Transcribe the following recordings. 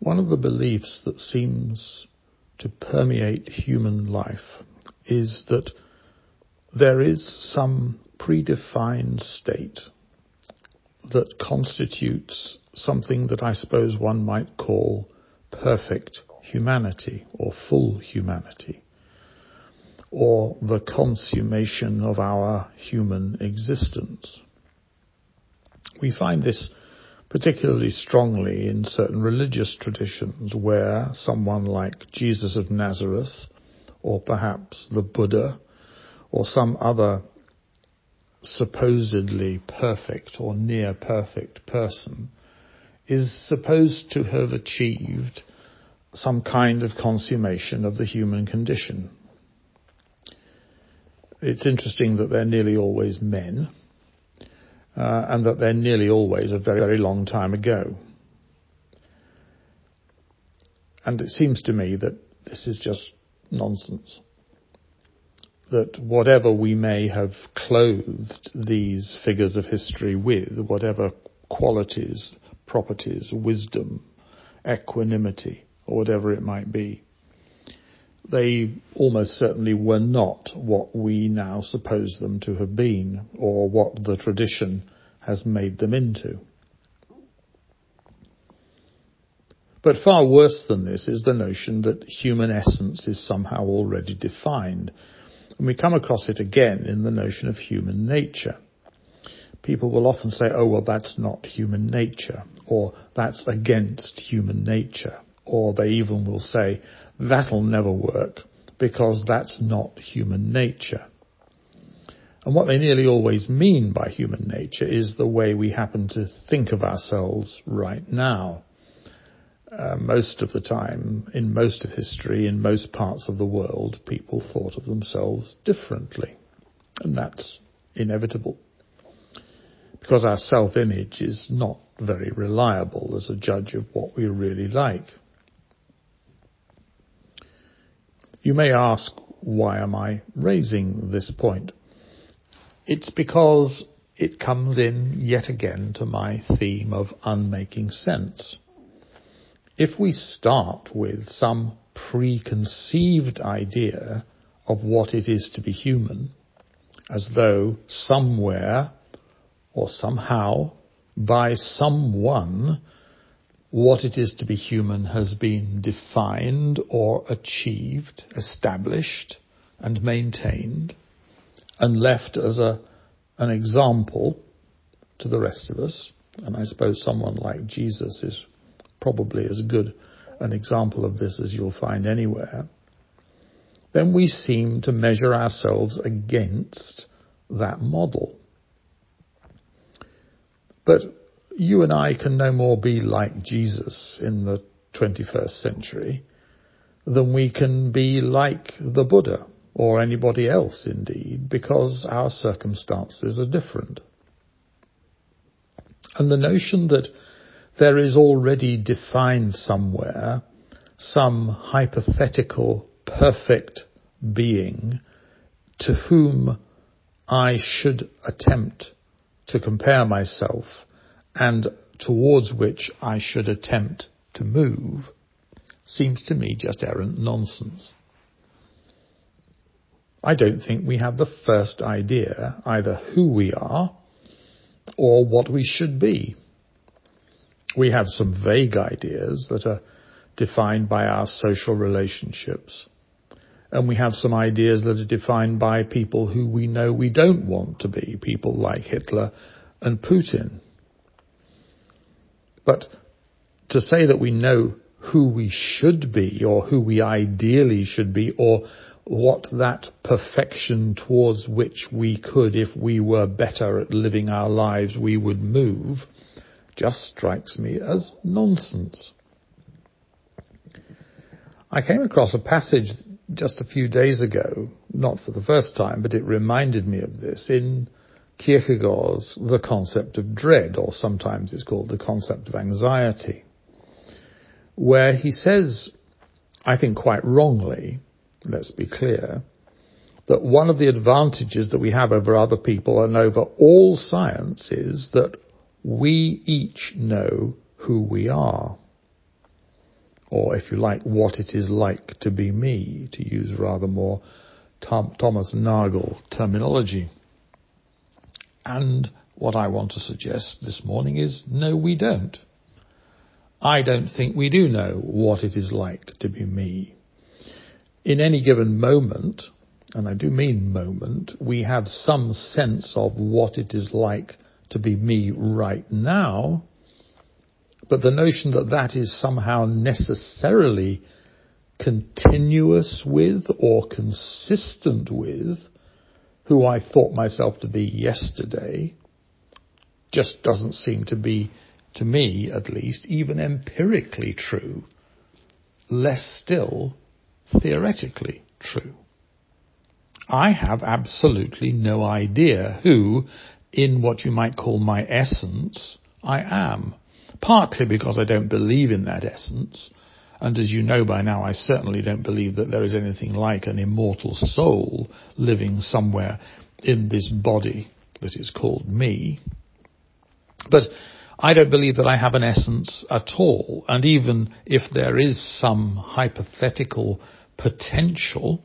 One of the beliefs that seems to permeate human life is that there is some predefined state that constitutes something that I suppose one might call perfect humanity or full humanity or the consummation of our human existence. We find this particularly strongly in certain religious traditions where someone like Jesus of Nazareth or perhaps the Buddha or some other supposedly perfect or near perfect person is supposed to have achieved some kind of consummation of the human condition. It's interesting that they're nearly always men, uh, and that they're nearly always a very, very long time ago. And it seems to me that this is just nonsense. That whatever we may have clothed these figures of history with, whatever qualities, properties, wisdom, equanimity, or whatever it might be, they almost certainly were not what we now suppose them to have been, or what the tradition has made them into. But far worse than this is the notion that human essence is somehow already defined. And we come across it again in the notion of human nature. People will often say, oh, well, that's not human nature, or that's against human nature, or they even will say, that'll never work because that's not human nature. And what they nearly always mean by human nature is the way we happen to think of ourselves right now. Uh, most of the time, in most of history, in most parts of the world, people thought of themselves differently. And that's inevitable. Because our self-image is not very reliable as a judge of what we really like. You may ask, why am I raising this point? It's because it comes in yet again to my theme of unmaking sense. If we start with some preconceived idea of what it is to be human, as though somewhere or somehow by someone what it is to be human has been defined or achieved, established and maintained and left as a, an example to the rest of us. And I suppose someone like Jesus is probably as good an example of this as you'll find anywhere. Then we seem to measure ourselves against that model. But you and I can no more be like Jesus in the 21st century than we can be like the Buddha or anybody else indeed, because our circumstances are different. And the notion that there is already defined somewhere some hypothetical perfect being to whom I should attempt to compare myself and towards which I should attempt to move seems to me just errant nonsense. I don't think we have the first idea either who we are or what we should be. We have some vague ideas that are defined by our social relationships. And we have some ideas that are defined by people who we know we don't want to be, people like Hitler and Putin. But to say that we know who we should be or who we ideally should be or what that perfection towards which we could, if we were better at living our lives, we would move, just strikes me as nonsense. I came across a passage just a few days ago, not for the first time, but it reminded me of this in Kierkegaard's The Concept of Dread, or sometimes it's called The Concept of Anxiety, where he says, I think quite wrongly, let's be clear, that one of the advantages that we have over other people and over all science is that we each know who we are. or if you like, what it is like to be me, to use rather more Tom, Thomas Nagel terminology. And what I want to suggest this morning is no, we don't. I don't think we do know what it is like to be me. In any given moment, and I do mean moment, we have some sense of what it is like to be me right now, but the notion that that is somehow necessarily continuous with or consistent with who I thought myself to be yesterday just doesn't seem to be, to me at least, even empirically true, less still theoretically true. I have absolutely no idea who, in what you might call my essence, I am. Partly because I don't believe in that essence, and as you know by now, I certainly don't believe that there is anything like an immortal soul living somewhere in this body that is called me. But I don't believe that I have an essence at all, and even if there is some hypothetical potential,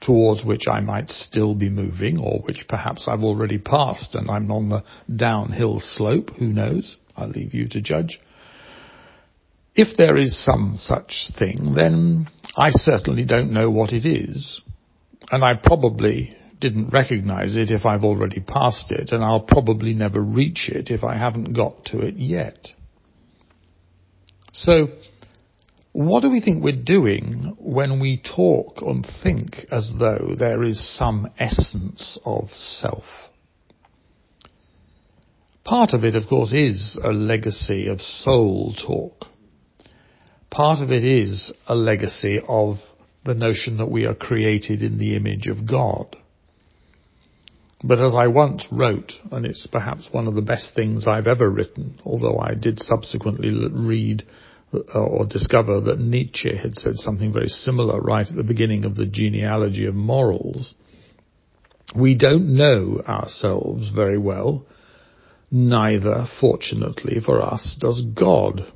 towards which I might still be moving, or which perhaps I've already passed and I'm on the downhill slope, who knows? I'll leave you to judge. If there is some such thing, then I certainly don't know what it is, and I probably didn't recognize it if I've already passed it, and I'll probably never reach it if I haven't got to it yet. So, what do we think we're doing when we talk and think as though there is some essence of self? Part of it, of course, is a legacy of soul talk. Part of it is a legacy of the notion that we are created in the image of God. But as I once wrote, and it's perhaps one of the best things I've ever written, although I did subsequently read uh, or discover that Nietzsche had said something very similar right at the beginning of the genealogy of morals. We don't know ourselves very well. Neither, fortunately for us, does God.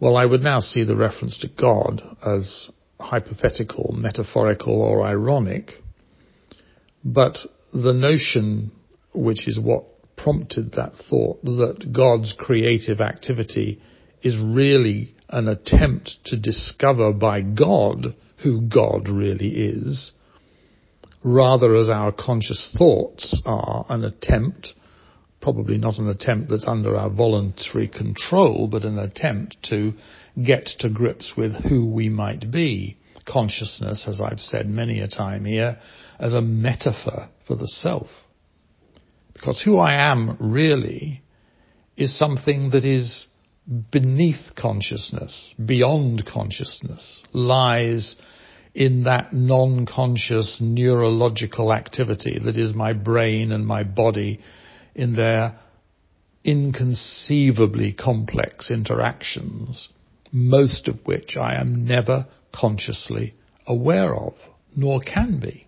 Well, I would now see the reference to God as hypothetical, metaphorical, or ironic, but the notion, which is what prompted that thought, that God's creative activity is really an attempt to discover by God who God really is, rather as our conscious thoughts are an attempt, probably not an attempt that's under our voluntary control, but an attempt to get to grips with who we might be. Consciousness, as I've said many a time here, as a metaphor for the self. Because who I am really is something that is beneath consciousness, beyond consciousness, lies in that non-conscious neurological activity that is my brain and my body in their inconceivably complex interactions, most of which I am never consciously aware of, nor can be.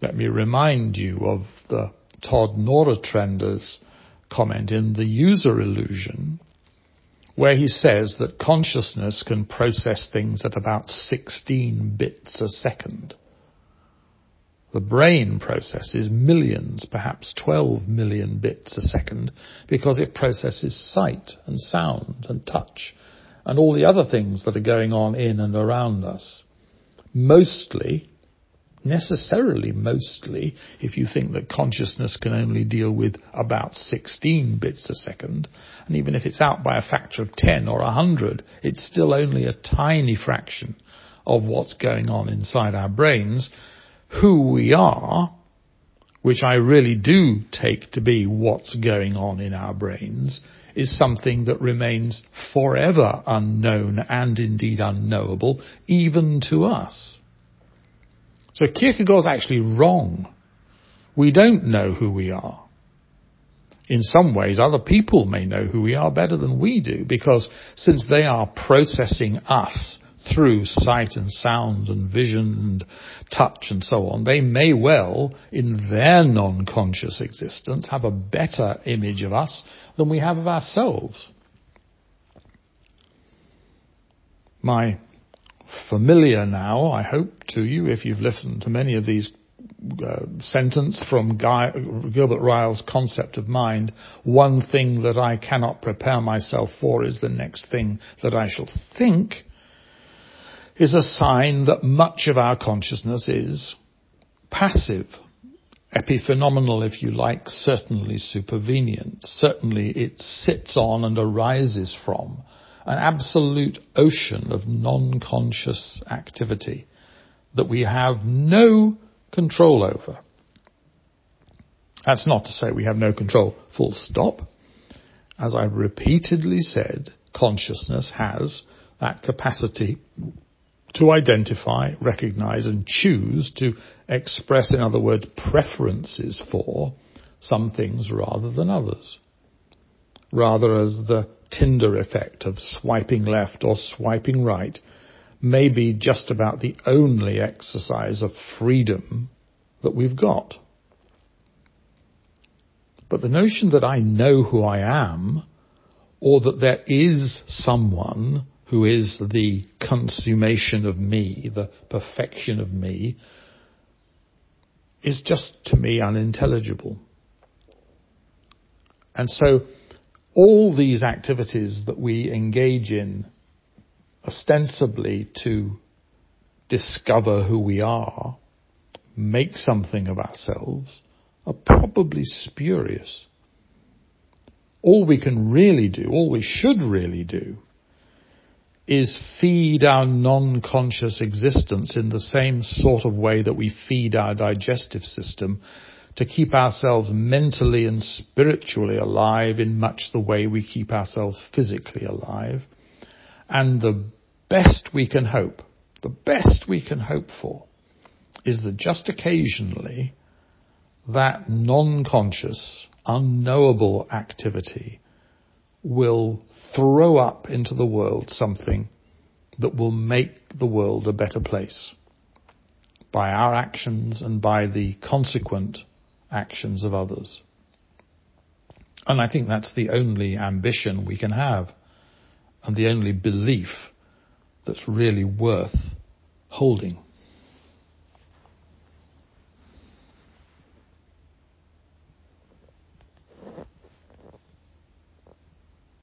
Let me remind you of the Tor Nørretranders' comment in The User Illusion, where he says that consciousness can process things at about 16 bits a second. The brain processes millions, perhaps 12 million bits a second, because it processes sight and sound and touch and all the other things that are going on in and around us. Mostly necessarily mostly if you think that consciousness can only deal with about 16 bits a second, and even if it's out by a factor of 10 or 100, it's still only a tiny fraction of what's going on inside our brains. Who we are, which I really do take to be what's going on in our brains, is something that remains forever unknown and indeed unknowable, even to us. So Kierkegaard's actually wrong. We don't know who we are. In some ways, other people may know who we are better than we do because since they are processing us through sight and sound and vision and touch and so on, they may well, in their non-conscious existence, have a better image of us than we have of ourselves. my familiar now, I hope, to you if you've listened to many of these uh, sentence from Guy, Gilbert Ryle's concept of mind, one thing that I cannot prepare myself for is the next thing that I shall think, is a sign that much of our consciousness is passive, epiphenomenal if you like, certainly supervenient. Certainly it sits on and arises from an absolute ocean of non-conscious activity that we have no control over. That's not to say we have no control, full stop. As I've repeatedly said, consciousness has that capacity to identify, recognize and choose to express, in other words, preferences for some things rather than others. Rather as the Tinder effect of swiping left or swiping right may be just about the only exercise of freedom that we've got. But the notion that I know who I am, or that there is someone who is the consummation of me, the perfection of me, is just to me unintelligible. And so all these activities that we engage in ostensibly to discover who we are, make something of ourselves, are probably spurious. All we can really do, all we should really do, is feed our non-conscious existence in the same sort of way that we feed our digestive system to keep ourselves mentally and spiritually alive in much the way we keep ourselves physically alive. And the best we can hope, the best we can hope for, is that just occasionally that non-conscious, unknowable activity will throw up into the world something that will make the world a better place by our actions and by the consequent actions of others. And I think that's the only ambition we can have and the only belief that's really worth holding.